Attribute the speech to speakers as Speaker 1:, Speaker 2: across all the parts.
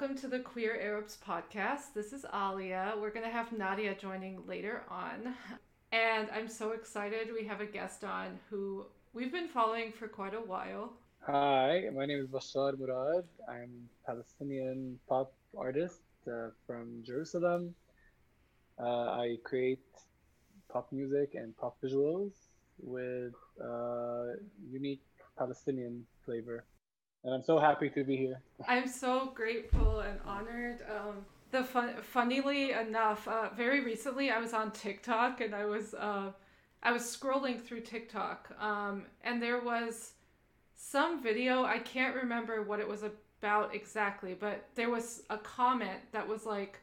Speaker 1: Welcome to the Queer Arabs podcast. This is Alia. We're going to have Nadia joining later on. And I'm so excited. We have a guest on who we've been following for quite a while.
Speaker 2: Hi, my name is Bashar Murad. I'm Palestinian pop artist uh, from Jerusalem. Uh, I create pop music and pop visuals with uh, unique Palestinian flavor and I'm so happy to be here.
Speaker 1: I'm so grateful and honored. Um, the fun, funnily enough, uh, very recently I was on TikTok and I was uh, I was scrolling through TikTok, um, and there was some video. I can't remember what it was about exactly, but there was a comment that was like,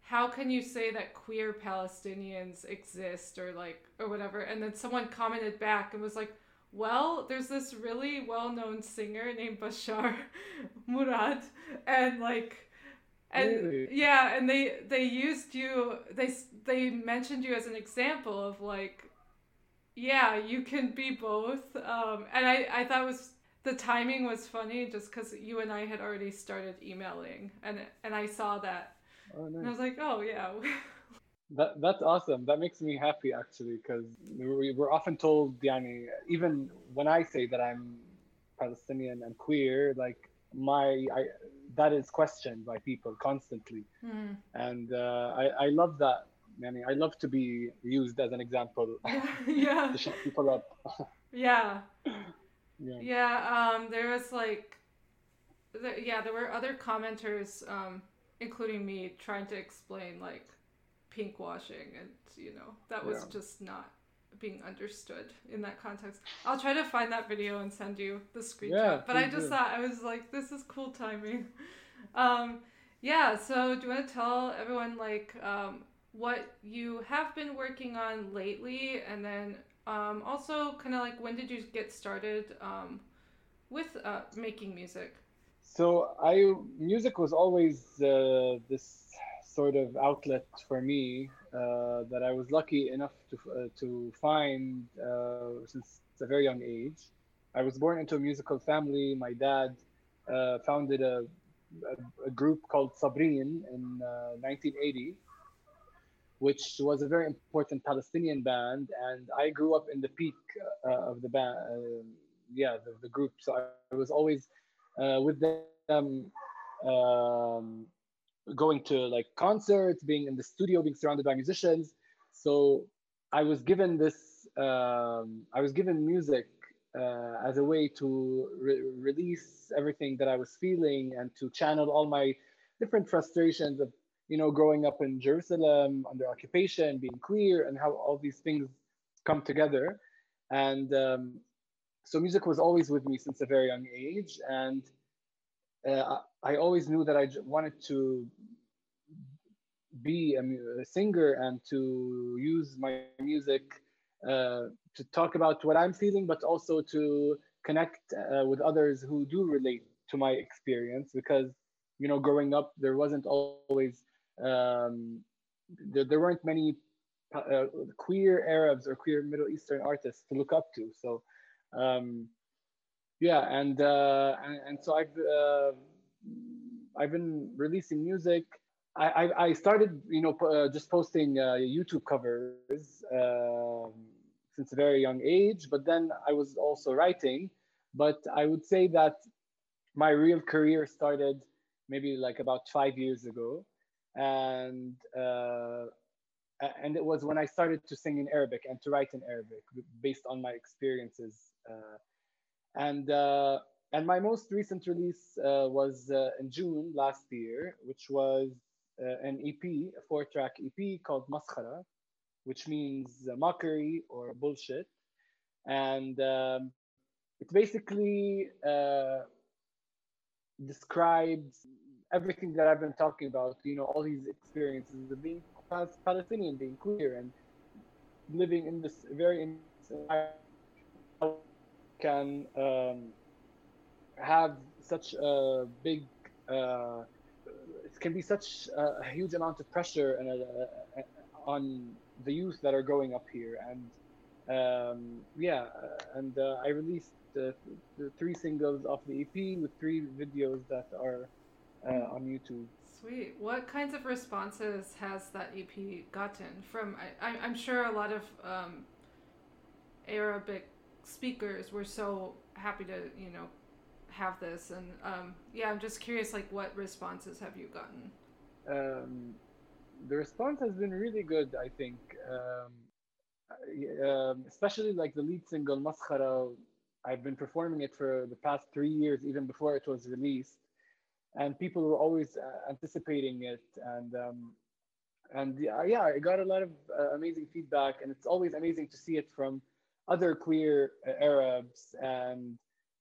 Speaker 1: "How can you say that queer Palestinians exist?" or like or whatever, and then someone commented back and was like well, there's this really well known singer named Bashar Murad, and like, and really? yeah, and they they used you they they mentioned you as an example of like, yeah, you can be both, um, and I I thought was the timing was funny just because you and I had already started emailing, and and I saw that, oh, nice. and I was like, oh yeah.
Speaker 2: That that's awesome. That makes me happy actually, because we, we're often told, yani, even when I say that I'm Palestinian and queer, like my I, that is questioned by people constantly, mm. and uh, I I love that. Yani, I love to be used as an example.
Speaker 1: yeah.
Speaker 2: to shut people up.
Speaker 1: yeah. Yeah. Yeah. Um. There was like, the, yeah, there were other commenters, um, including me, trying to explain like pink washing and you know that was yeah. just not being understood in that context i'll try to find that video and send you the screenshot yeah, but i just do. thought i was like this is cool timing um yeah so do you want to tell everyone like um what you have been working on lately and then um also kind of like when did you get started um with uh making music
Speaker 2: so i music was always uh, this sort of outlet for me uh, that I was lucky enough to, uh, to find uh, since a very young age. I was born into a musical family. My dad uh, founded a, a, a, group called Sabreen in 1980, uh, which was a very important Palestinian band. And I grew up in the peak uh, of the band, yeah, the, the, group. So I was always with them. Um, going to like concerts, being in the studio, being surrounded by musicians. So I was given this, um, I was given music uh, as a way to re- release everything that I was feeling and to channel all my different frustrations of, you know, growing up in Jerusalem under occupation, being queer, and how all these things come together. And um, so music was always with me since a very young age. And uh, I always knew that I wanted to be a, a singer and to use my music uh, to talk about what I'm feeling, but also to connect uh, with others who do relate to my experience. Because you know, growing up, there wasn't always um, there, there weren't many uh, queer Arabs or queer Middle Eastern artists to look up to. So um, yeah and uh, and, and so i've uh, i've been releasing music. I i, I started you know uh, just posting uh, youtube covers um, since a very young age but then i was also writing. But i would say that my real career started maybe like about five years ago. And uh, and it was when I started to sing in Arabic and to write in Arabic based on my experiences uh, and uh, and my most recent release uh, was uh, in June last year, which was uh, an EP, a four-track EP called Maskhara, which means mockery or bullshit, and um, it basically uh, describes everything that I've been talking about. You know, all these experiences of being Palestinian, being queer, and living in this very can um, have such a big uh, it can be such a, huge amount of pressure and a, a, on the youth that are going up here and um, yeah and uh, i released the, the, three singles off the ep with three videos that are uh, on YouTube.
Speaker 1: Sweet. What kinds of responses has that EP gotten from? I, I'm sure a lot of um, Arabic speakers were so happy to you know have this, and um, yeah, I'm just curious, like, what responses have you gotten?
Speaker 2: Um, the response has been really good, I think. Um, um, especially like the lead single Maskhara, I've been performing it for the past three years, even before it was released, and people were always uh, anticipating it, and um, and yeah, yeah, I got a lot of uh, amazing feedback, and it's always amazing to see it from other queer uh, Arabs, and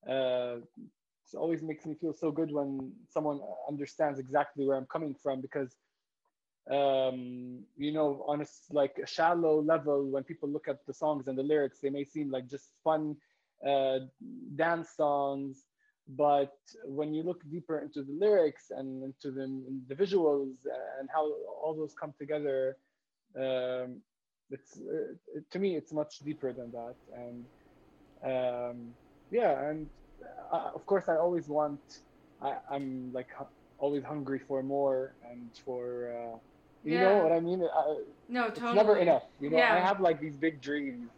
Speaker 2: uh, it always makes me feel so good when someone understands exactly where I'm coming from because um, you know, on a like a shallow level, when people look at the songs and the lyrics, they may seem like just fun uh, dance songs. But when you look deeper into the lyrics and into the, the visuals and how all those come together, um, it's uh, to me it's much deeper than that. And um, yeah, and uh, of course I always want. I, I'm like always hungry for more and for. Uh, you yeah. know what I mean? I,
Speaker 1: no, totally.
Speaker 2: It's never enough. You know, yeah. I have like these big dreams.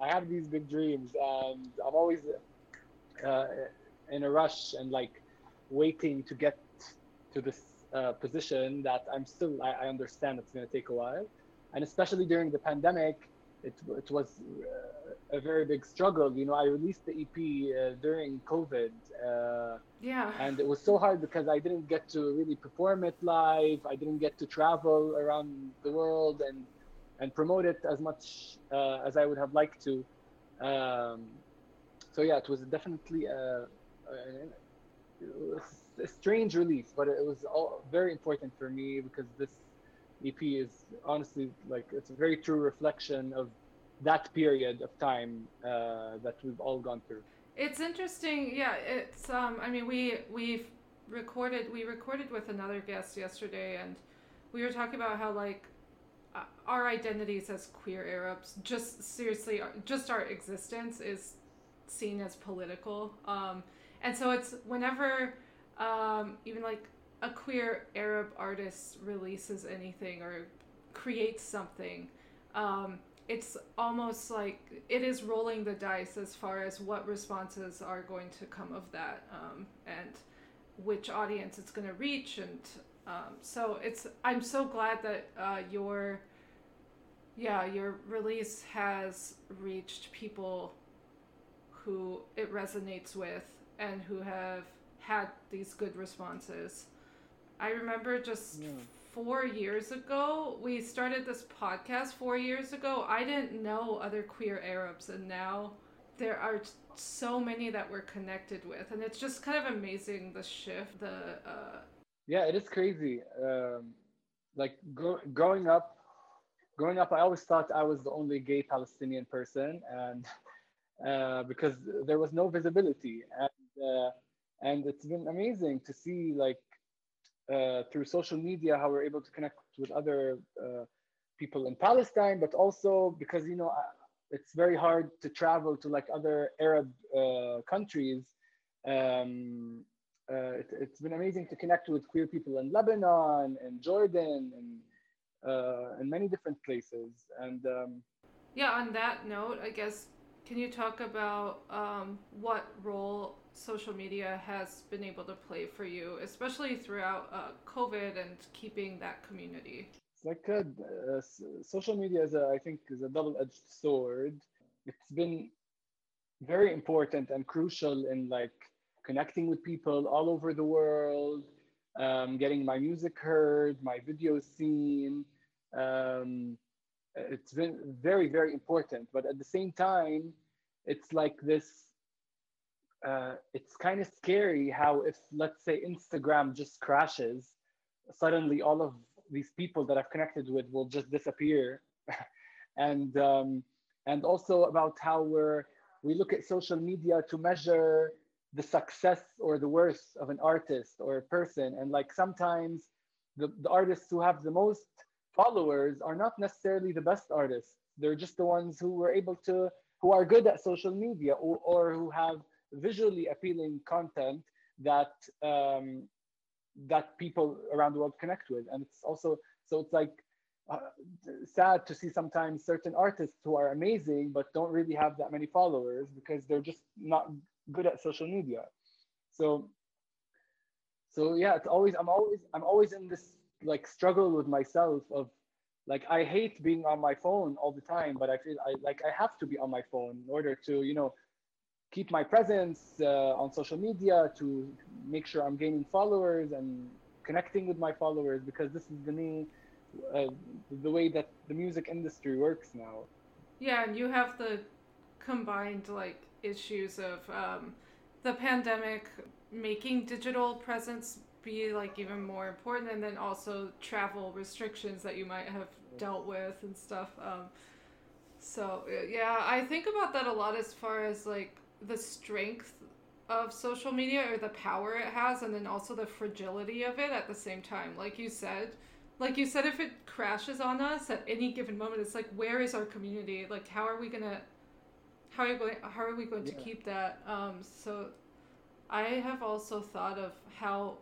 Speaker 2: I have these big dreams, and I'm always uh, in a rush and like waiting to get to this uh, position that I'm still. I, I understand it's going to take a while, and especially during the pandemic, it it was uh, a very big struggle. You know, I released the EP uh, during COVID
Speaker 1: uh, yeah.
Speaker 2: And it was so hard because I didn't get to really perform it live. I didn't get to travel around the world and and promote it as much uh, as I would have liked to. Um, so yeah, it was definitely a, a, a, strange release, but it was all very important for me because this EP is honestly like it's a very true reflection of that period of time uh, that we've all gone through.
Speaker 1: It's interesting. Yeah, it's um I mean we we've recorded we recorded with another guest yesterday and we were talking about how like uh, our identities as queer Arabs just seriously just our existence is seen as political. Um and so it's whenever um even like a queer Arab artist releases anything or creates something um it's almost like it is rolling the dice as far as what responses are going to come of that um, and which audience it's going to reach and um, so it's i'm so glad that uh, your yeah your release has reached people who it resonates with and who have had these good responses i remember just yeah four years ago. We started this podcast four years ago. I didn't know other queer Arabs, and now there are so many that we're connected with, and it's just kind of amazing the shift. The uh...
Speaker 2: yeah, it is crazy. Um, like gro- growing up, growing up, I always thought I was the only gay Palestinian person, and uh, because there was no visibility, and uh, and it's been amazing to see like uh, through social media how we're able to connect with other uh, people in Palestine, but also because you know it's very hard to travel to like other Arab uh, countries. Um, uh, it, has been amazing to connect with queer people in Lebanon and Jordan and uh, in many different places. And um,
Speaker 1: yeah, on that note, I guess can you talk about um, what role social media has been able to play for you, especially throughout uh, COVID and keeping that community?
Speaker 2: Like uh, social media is, a, I think, is a double-edged sword. It's been very important and crucial in like connecting with people all over the world, um, getting my music heard, my videos seen. Um, it's been very, very important. But at the same time, it's like this uh, it's kind of scary how if let's say Instagram just crashes, suddenly all of these people that I've connected with will just disappear, and um, and also about how we're we look at social media to measure the success or the worth of an artist or a person, and like sometimes the, the artists who have the most followers are not necessarily the best artists. They're just the ones who were able to who are good at social media or, or who have visually appealing content that um, that people around the world connect with and it's also so it's like uh, sad to see sometimes certain artists who are amazing but don't really have that many followers because they're just not good at social media so so yeah it's always i'm always i'm always in this like struggle with myself of like i hate being on my phone all the time but i feel i like i have to be on my phone in order to you know keep my presence uh, on social media to make sure i'm gaining followers and connecting with my followers because this is the new uh, the way that the music industry works now.
Speaker 1: Yeah and you have the combined like issues of um, the pandemic making digital presence be like even more important and then also travel restrictions that you might have dealt with and stuff um, so yeah i think about that a lot as far as like the strength of social media or the power it has and then also the fragility of it at the same time. Like you said like you said if it crashes on us at any given moment it's like where is our community? Like how are we gonna how are we going how are we going yeah. to keep that? Um so i have also thought of how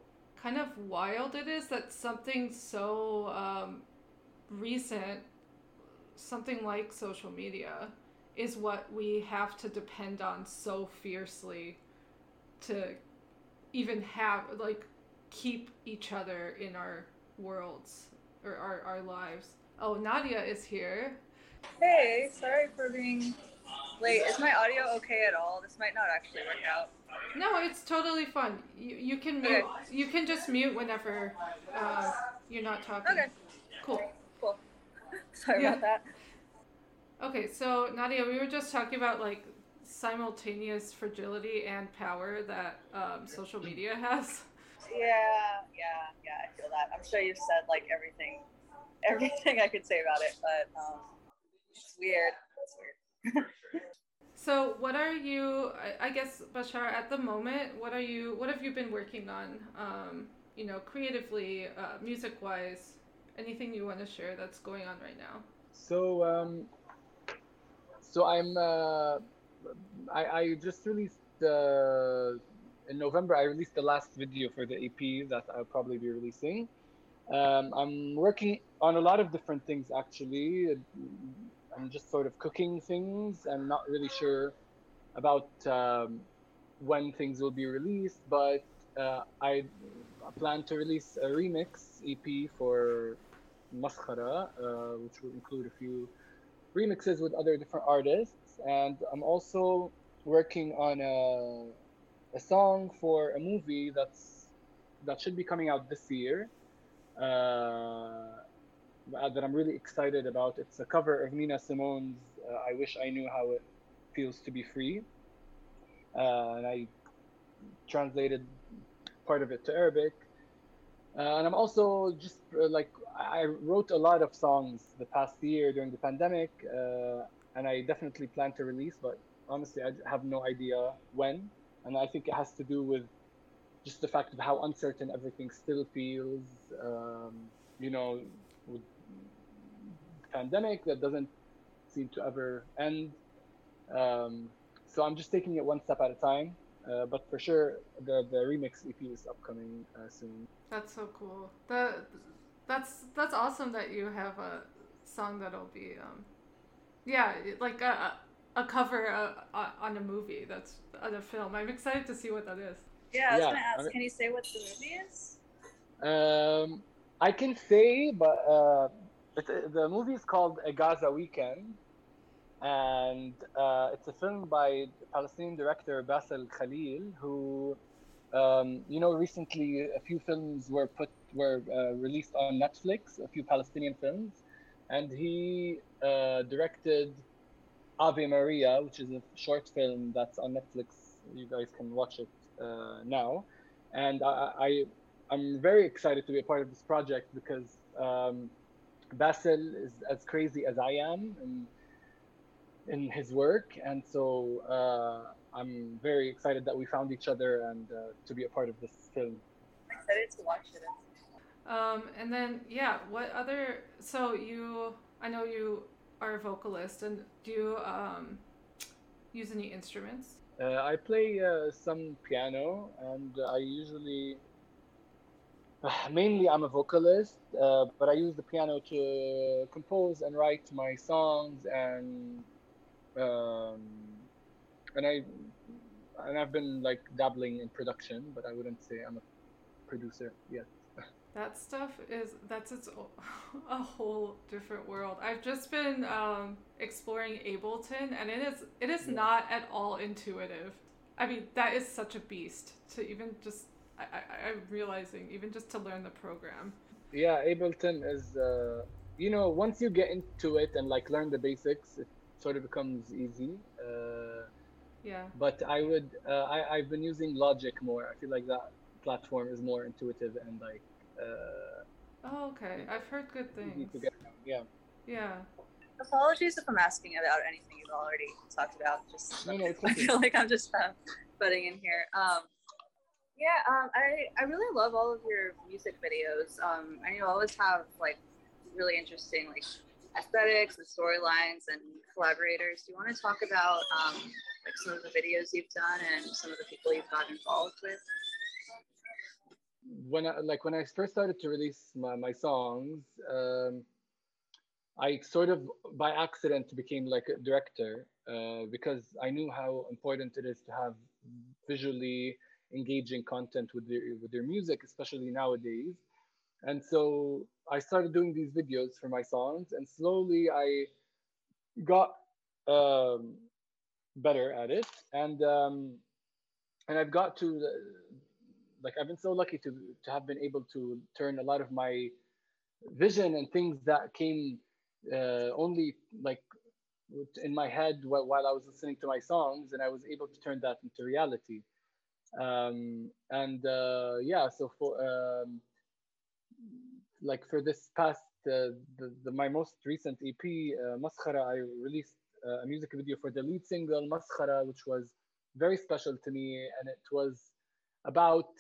Speaker 1: kind of wild it is that something so um, recent, something like social media, is what we have to depend on so fiercely to even have, like, keep each other in our worlds or our, our lives. Oh, Nadia is here.
Speaker 3: Hey, sorry for being late. Is my audio okay at all? This might not actually work out.
Speaker 1: No, it's totally fun. You, you can mute. Okay. You can just mute whenever uh, you're not talking.
Speaker 3: Okay.
Speaker 1: Cool.
Speaker 3: Cool. Sorry yeah. about that.
Speaker 1: Okay, so Nadia, we were just talking about like simultaneous fragility and power that um, social media has.
Speaker 3: Yeah, yeah, yeah. I feel that. I'm sure you've said like everything, everything I could say about it, but um, it's weird.
Speaker 1: So, what are you? I, guess Bashar, at the moment, what are you? What have you been working on? Um, you know, creatively, uh, music wise, anything you want to share that's going on right now?
Speaker 2: So, um, so I'm. Uh, I, I just released uh, in November. I released the last video for the EP that I'll probably be releasing. Um, I'm working on a lot of different things actually. I'm just sort of cooking things. I'm not really sure about um, when things will be released, but uh, I plan to release a remix EP for Maskhara, uh, which will include a few remixes with other different artists. And I'm also working on a, a song for a movie that's that should be coming out this year. Uh, uh, that I'm really excited about. It's a cover of Nina Simone's uh, "I Wish I Knew How It Feels to Be Free," uh, and I translated part of it to Arabic. Uh, and I'm also just uh, like I wrote a lot of songs the past year during the pandemic, and I definitely plan to release, but honestly, I have no idea when. And I think it has to do with just the fact of how uncertain everything still feels. Um, you know, with pandemic that doesn't seem to ever end. Um, so I'm just taking it one step at a time. Uh, but for sure, the the remix EP is upcoming uh, soon.
Speaker 1: That's so cool. That that's that's awesome that you have a song that'll be, um, yeah, like a a cover uh, on a movie that's on a film. I'm excited to see what that is.
Speaker 3: Yeah, I was yeah, gonna ask. I mean, can you say what the movie is?
Speaker 2: Um, I can say, but uh, it, the movie is called A Gaza Weekend, and uh, it's a film by Palestinian director Basil Khalil, who, um, you know, recently a few films were put were uh, released on Netflix, a few Palestinian films, and he uh, directed Ave Maria, which is a short film that's on Netflix. You guys can watch it uh, now, and I, I I'm very excited to be a part of this project because. Um, Basil is as crazy as I am in, in his work, and so uh, I'm very excited that we found each other and uh, to be a part of this film.
Speaker 3: Excited to watch it.
Speaker 1: Um, and then yeah, what other? So you, I know you are a vocalist, and do you um, use any instruments?
Speaker 2: Uh, I play uh, some piano, and I usually mainly, I'm a vocalist, uh, but I use the piano to compose and write my songs, and um, and I and I've been like dabbling in production, but I wouldn't say I'm a producer yet.
Speaker 1: That stuff is that's its a whole different world. I've just been um, exploring Ableton, and it is it is yeah. not at all intuitive. I mean, that is such a beast to even just. I, I, I'm realizing even just to learn the program.
Speaker 2: Yeah, Ableton is. Uh, you know, once you get into it and like learn the basics, it sort of becomes easy. Uh,
Speaker 1: yeah.
Speaker 2: But I would. Uh, I I've been using Logic more. I feel like that platform is more intuitive and like uh,
Speaker 1: oh, okay. I've heard good things.
Speaker 2: Yeah.
Speaker 1: Yeah.
Speaker 3: Apologies if I'm asking about anything you've already talked about. Just no, no, I feel like I'm just uh, butting in here. Um, yeah, um, I I really love all of your music videos. Um, and you always have like really interesting like aesthetics and storylines and collaborators. Do you want to talk about um, like some of the videos you've done and some of the people you've got involved with?
Speaker 2: when I, like when I first started to release my, my songs, um, I sort of by accident became like a director uh, because I knew how important it is to have visually engaging content with their with their music, especially nowadays. And so I started doing these videos for my songs, and slowly I got um, better at it, and um, and I've got to like I've been so lucky to to have been able to turn a lot of my vision and things that came uh, only like in my head while, while I was listening to my songs, and I was able to turn that into reality. Um, and uh, yeah, so for um, like for this past uh, the, the, my most recent EP, uh, Maskhara, I released uh, a music video for the lead single Maskhara, which was very special to me, and it was about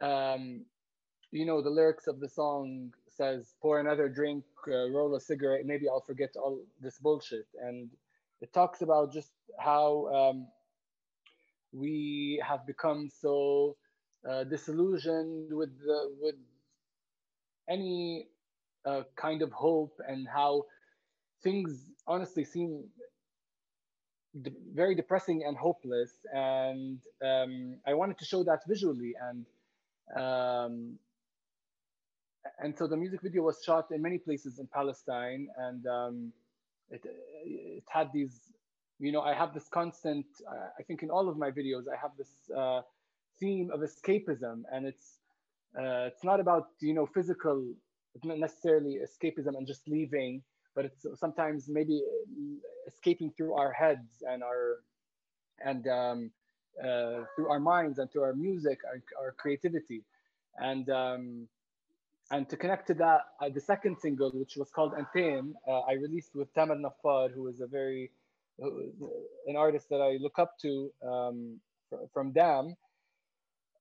Speaker 2: um, you know the lyrics of the song says pour another drink uh, roll a cigarette maybe i'll forget all this bullshit. And it talks about just how um, we have become so uh, disillusioned with the, with any uh, kind of hope and how things honestly seem de- very depressing and hopeless. And um, i wanted to show that visually. And um, and so the music video was shot in many places in Palestine, and um, it, it had these, you know, I have this constant, I think in all of my videos, I have this uh, theme of escapism, and it's uh, it's not about you know physical, not necessarily escapism and just leaving, but it's sometimes maybe escaping through our heads and our and um, uh, through our minds and through our music, our, our creativity, and um, and to connect to that, uh, the second single, which was called Antain, uh, I released with Tamer Nafar, who is a very uh, an artist that I look up to um, from Dam,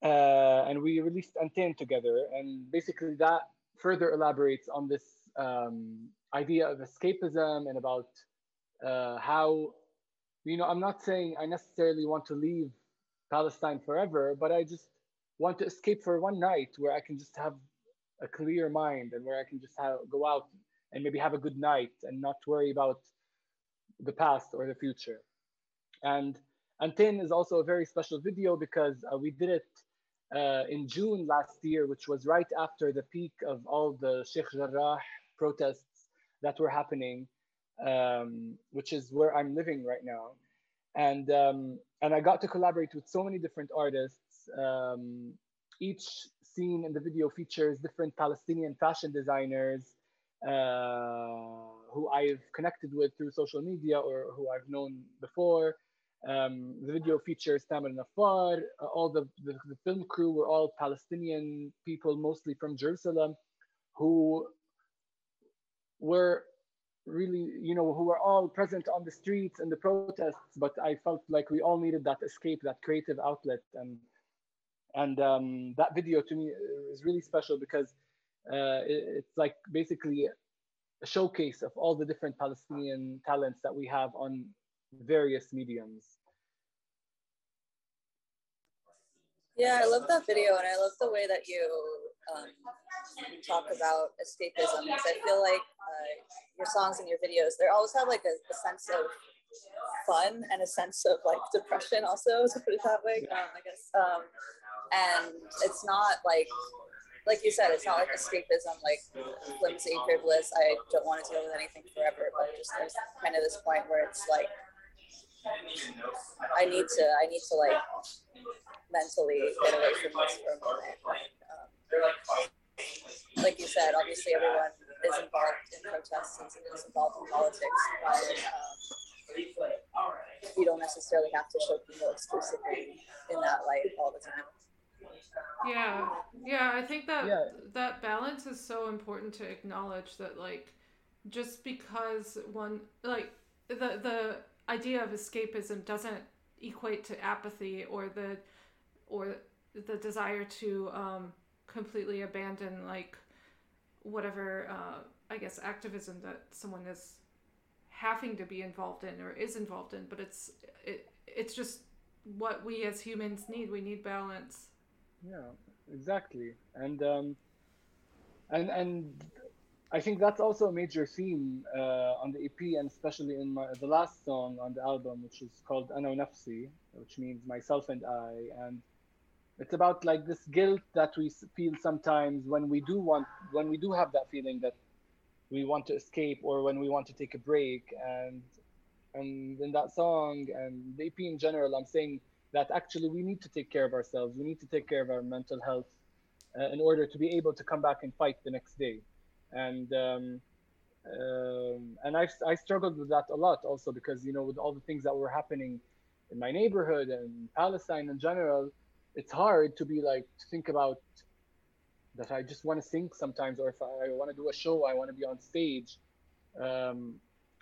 Speaker 2: uh, and we released Antain together, and basically that further elaborates on this um, idea of escapism and about uh, how you know i'm not saying i necessarily want to leave Palestine forever, but I just want to escape for one night where I can just have a clear mind and where I can just have, go out and maybe have a good night and not worry about the past or the future. And Antain is also a very special video because uh, we did it uh, in June last year, which was right after the peak of all the Sheikh Jarrah protests that were happening, um, which is where I'm living right now. And um, and I got to collaborate with so many different artists. Um, each scene in the video features different Palestinian fashion designers who I've connected with through social media or who I've known before. Um, the video features Tamer Nafar. Uh, all the, the, the, film crew were all Palestinian people, mostly from Jerusalem, who were really, you know, who were all present on the streets and the protests, but I felt like we all needed that escape, that creative outlet. And, and um, that video to me is really special because uh, it, it's like basically a showcase of all the different Palestinian talents that we have on various mediums.
Speaker 3: Yeah, I love that video, and I love the way that you um, talk about escapism because I feel like uh, your songs and your videos they always have like a, a, sense of fun and a sense of like depression also to put it that way um, I guess um, and it's not like like you said it's not like escapism like flimsy frivolous I don't want to deal with anything forever but just there's kind of this point where it's like I need to I need to like mentally get away from this for a moment. Um, like you said, obviously everyone is involved in protests and is involved in politics, but um, you don't necessarily have to show people exclusively in that light all the time.
Speaker 1: Yeah, yeah, I think that yeah. that balance is so important to acknowledge that like just because one like the the idea of escapism doesn't equate to apathy or the or the desire to um, completely abandon like whatever uh, I guess activism that someone is having to be involved in or is involved in, but it's it it's just what we as humans need. We need balance.
Speaker 2: Yeah, exactly, and um, and and I think that's also a major theme uh, on the EP, and especially in my, the last song on the album, which is called "Ana Nafsi," which means myself and I, and it's about like this guilt that we feel sometimes when we do want when we do have that feeling that we want to escape or when we want to take a break. And and in that song and the ep in general i'm saying that actually we need to take care of ourselves. We need to take care of our mental health uh, in order to be able to come back and fight the next day. And um, um, and I, I struggled with that a lot also because you know with all the things that were happening in my neighborhood and palestine in general it's hard to be like to think about that I just want to sing sometimes, or if I want to do a show, I want to be on stage, um,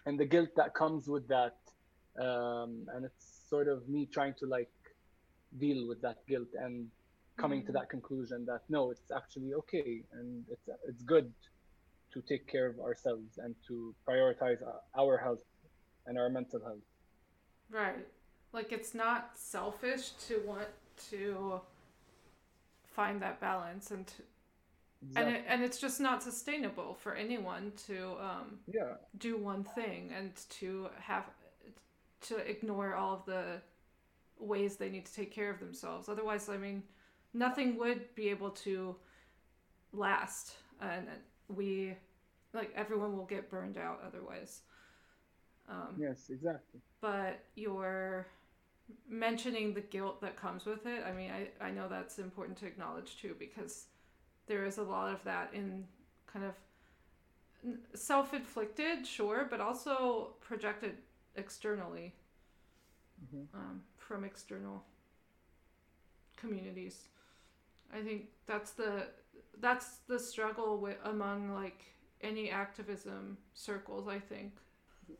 Speaker 2: and the guilt that comes with that, um, and it's sort of me trying to like deal with that guilt and coming mm-hmm. to that conclusion that no, it's actually okay, and it's it's good to take care of ourselves and to prioritize our health and our mental health.
Speaker 1: Right, like it's not selfish to want to find that balance and to, exactly. and it, and it's just not sustainable for anyone to um,
Speaker 2: yeah
Speaker 1: do one thing and to have to ignore all of the ways they need to take care of themselves. Otherwise i mean nothing would be able to last and we like everyone will get burned out otherwise.
Speaker 2: Um, yes exactly.
Speaker 1: but you're mentioning the guilt that comes with it, I mean, I, I know that's important to acknowledge too, because there is a lot of that in kind of self inflicted, sure, but also projected externally mm-hmm. um, from external communities. I think that's the that's the struggle with among like any activism circles. I think.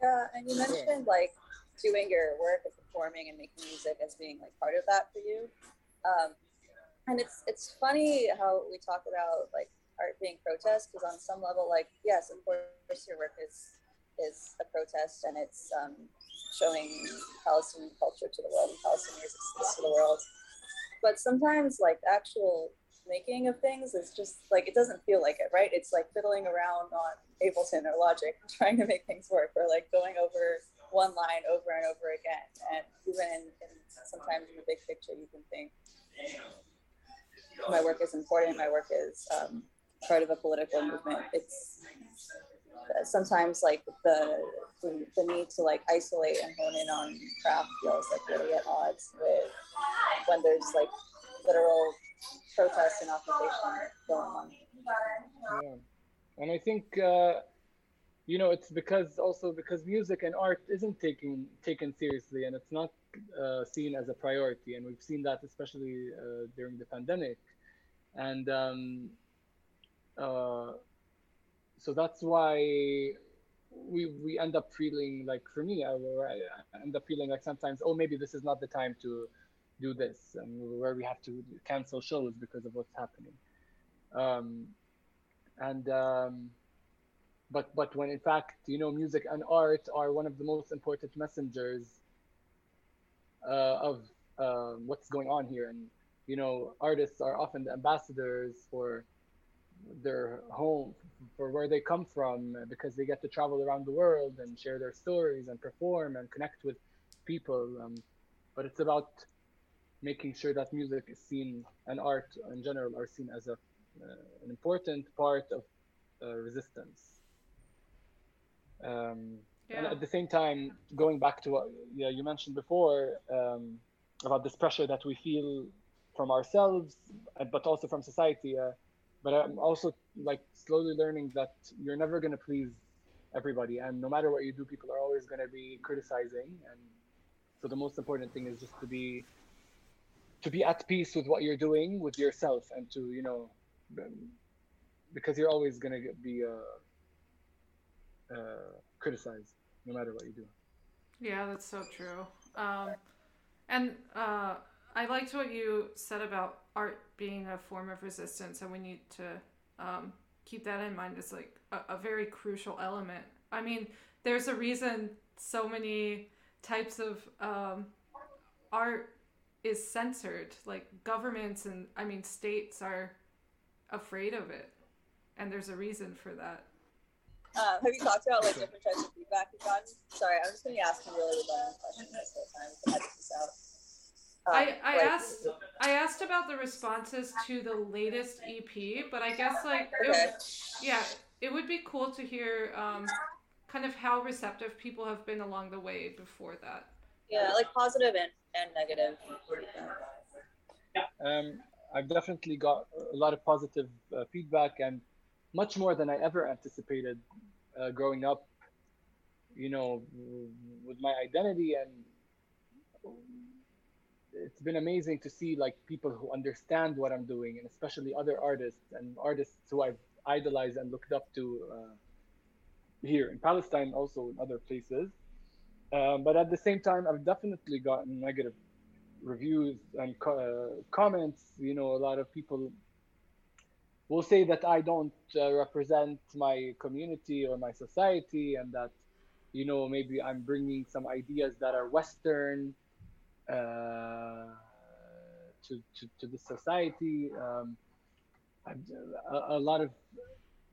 Speaker 3: Yeah, and you mentioned like doing your work and performing and making music as being like part of that for you. Um, and it's it's funny how we talk about like art being protest because on some level, like yes, of course your work is is a protest and it's um, showing Palestinian culture to the world and Palestinian music to the world. But sometimes like actual making of things is just like it doesn't feel like it, right? It's like fiddling around on Ableton or Logic, trying to make things work, or like going over one line over and over again. And even in, in sometimes in the big picture, you can think my work is important. My work is um, part of a political movement. It's sometimes like the, the, the need to like isolate and hone in on craft feels like really at odds with when there's like literal protest and occupation going on.
Speaker 2: Yeah, and I think. Uh you know it's because also because music and art isn't taken taken seriously and it's not uh, seen as a priority and we've seen that especially uh, during the pandemic and um, uh, so that's why we we end up feeling like for me I, I end up feeling like sometimes oh maybe this is not the time to do this and where we have to cancel shows because of what's happening. Um, and um, but but when in fact you know music and art are one of the most important messengers uh, of uh, what's going on here. And you know artists are often the ambassadors for their home for where they come from because they get to travel around the world and share their stories and perform and connect with people um, but it's about making sure that music is seen and art in general are seen as a uh, an important part of uh, resistance um, yeah. and at the same time going back to what yeah, you mentioned before um, about this pressure that we feel from ourselves but also from society uh, but I'm also like slowly learning that you're never going to please everybody, and no matter what you do, people are always going to be criticizing. And so the most important thing is just to be to be at peace with what you're doing with yourself, and to you know, because you're always going to be uh, uh, criticized no matter what you do.
Speaker 1: Yeah, that's so true. Um, and uh, I liked what you said about art being a form of resistance, and we need to um, keep that in mind. It's like a, a very crucial element. I mean, there's a reason so many types of um, art is censored. Like governments and I mean states are afraid of it, and there's a reason for that.
Speaker 3: Um, have you talked about like different types of feedback you've gotten? Sorry, I'm just going to ask you really redundant questions this whole time to edit this out.
Speaker 1: I, I like, asked I asked about the responses to the latest EP, but I guess like okay. it, yeah, it would be cool to hear um, kind of how receptive people have been along the way before that.
Speaker 3: Yeah, like positive and, and negative.
Speaker 2: Um, I've definitely got a lot of positive uh, feedback and much more than I ever anticipated uh, growing up. You know, with my identity and it's been amazing to see like people who understand what I'm doing, and especially other artists and artists who I've idolized and looked up to uh, here in Palestine, also in other places. Um, but at the same time, I've definitely gotten negative reviews and co- uh, comments. You know, a lot of people will say that I don't uh, represent my community or my society, and that you know maybe I'm bringing some ideas that are Western to, to, to the society. Um, a, a, lot of,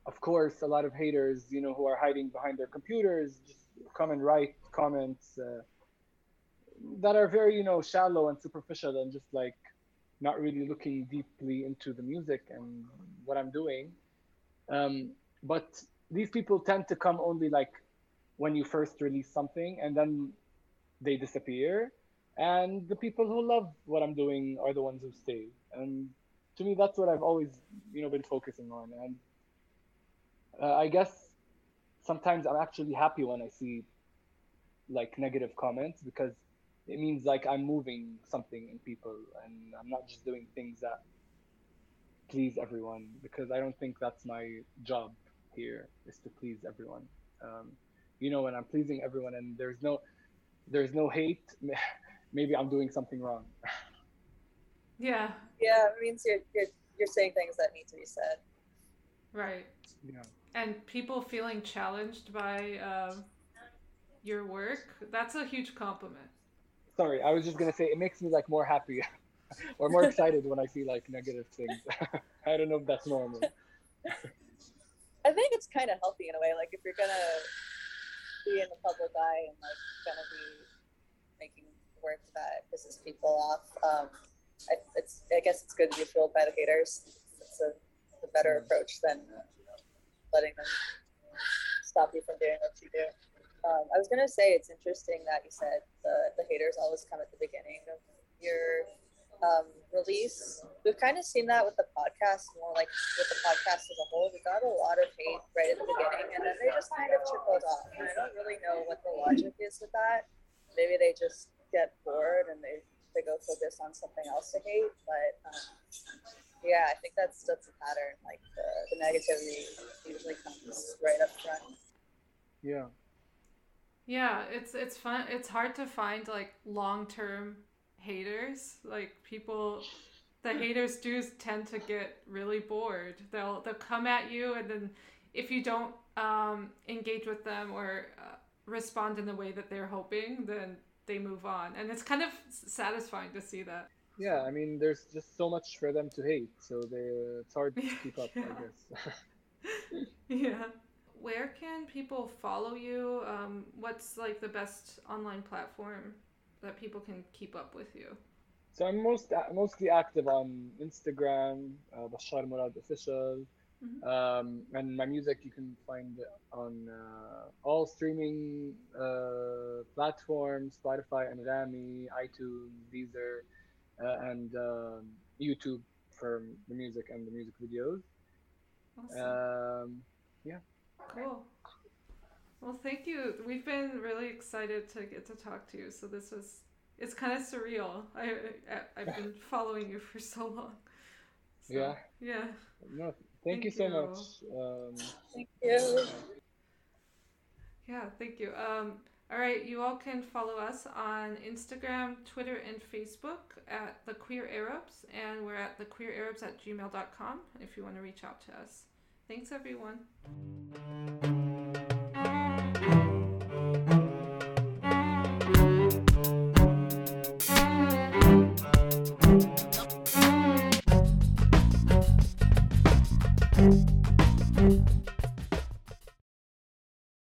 Speaker 2: of course, a lot of haters, you know, who are hiding behind their computers, just come and write comments uh, that are very, you know, shallow and superficial and just like not really looking deeply into the music and what I'm doing. Um, but these people tend to come only like when you first release something and then they disappear and the people who love what i'm doing are the ones who stay. And to me that's what i've always you know been focusing on. And uh, i guess sometimes i'm actually happy when i see like negative comments because it means like i'm moving something in people and i'm not just doing things that please everyone because i don't think that's my job here is to please everyone. Um, you know when i'm pleasing everyone and there's no there's no hate maybe I'm doing something wrong.
Speaker 1: yeah.
Speaker 3: Yeah, it means you're, you're you're saying things that need to be said.
Speaker 1: Right.
Speaker 2: Yeah.
Speaker 1: And people feeling challenged by uh, your work, that's a huge compliment.
Speaker 2: Sorry, I was just gonna say it makes me like more happy or more excited when I see like negative things. I don't know if that's normal.
Speaker 3: I think it's kind of healthy in a way. Like if you're gonna be in the public eye and like gonna be making work that pisses people off. Um, I, it's I guess it's good to be fueled by the haters. It's a, a better approach than letting them stop you from doing what you do. Um, I was gonna say it's interesting that you said the, the haters always come at the beginning of your um, release. We've kind of seen that with the podcast, more like with the podcast as a whole. We got a lot of hate right at the beginning, and then they just kind of trickled off. And I don't really know what the logic is with that. Maybe they just get bored and they, they go focus on something else to hate. But um, yeah, I think that's that's a pattern. Like the, the negativity usually comes right up front.
Speaker 2: Yeah.
Speaker 1: Yeah, it's it's fun. It's hard to find like long term haters. Like people, the haters do tend to get really bored. They'll they'll come at you, and then if you don't um, engage with them or uh, respond in the way that they're hoping, then they move on and it's kind of satisfying to see that
Speaker 2: yeah, I mean, there's just so much for them to hate, so they, it's hard to keep up, yeah. I
Speaker 1: guess. yeah. Where can people follow you? Um, what's like the best online platform that people can keep up with you?
Speaker 2: So I'm most mostly active on Instagram, uh, Bashar Murad Official, mm-hmm. um, and my music you can find on uh, all streaming uh, platforms: Spotify, Anghami, iTunes, Deezer, uh, and um, YouTube for the music and the music videos. Awesome. Um, yeah.
Speaker 1: Cool. Well, thank you. We've been really excited to get to talk to you. So this was it's kind of surreal. I, I have been following you for so long.
Speaker 2: So, yeah.
Speaker 1: Yeah.
Speaker 2: No, thank, thank you so much. Um,
Speaker 3: thank you.
Speaker 1: Yeah, thank you. Um, all right, you all can follow us on Instagram, Twitter, and Facebook at the Queer Arabs, and we're at thequeerarabs at gmail.com if you want to reach out to us. Thanks, everyone.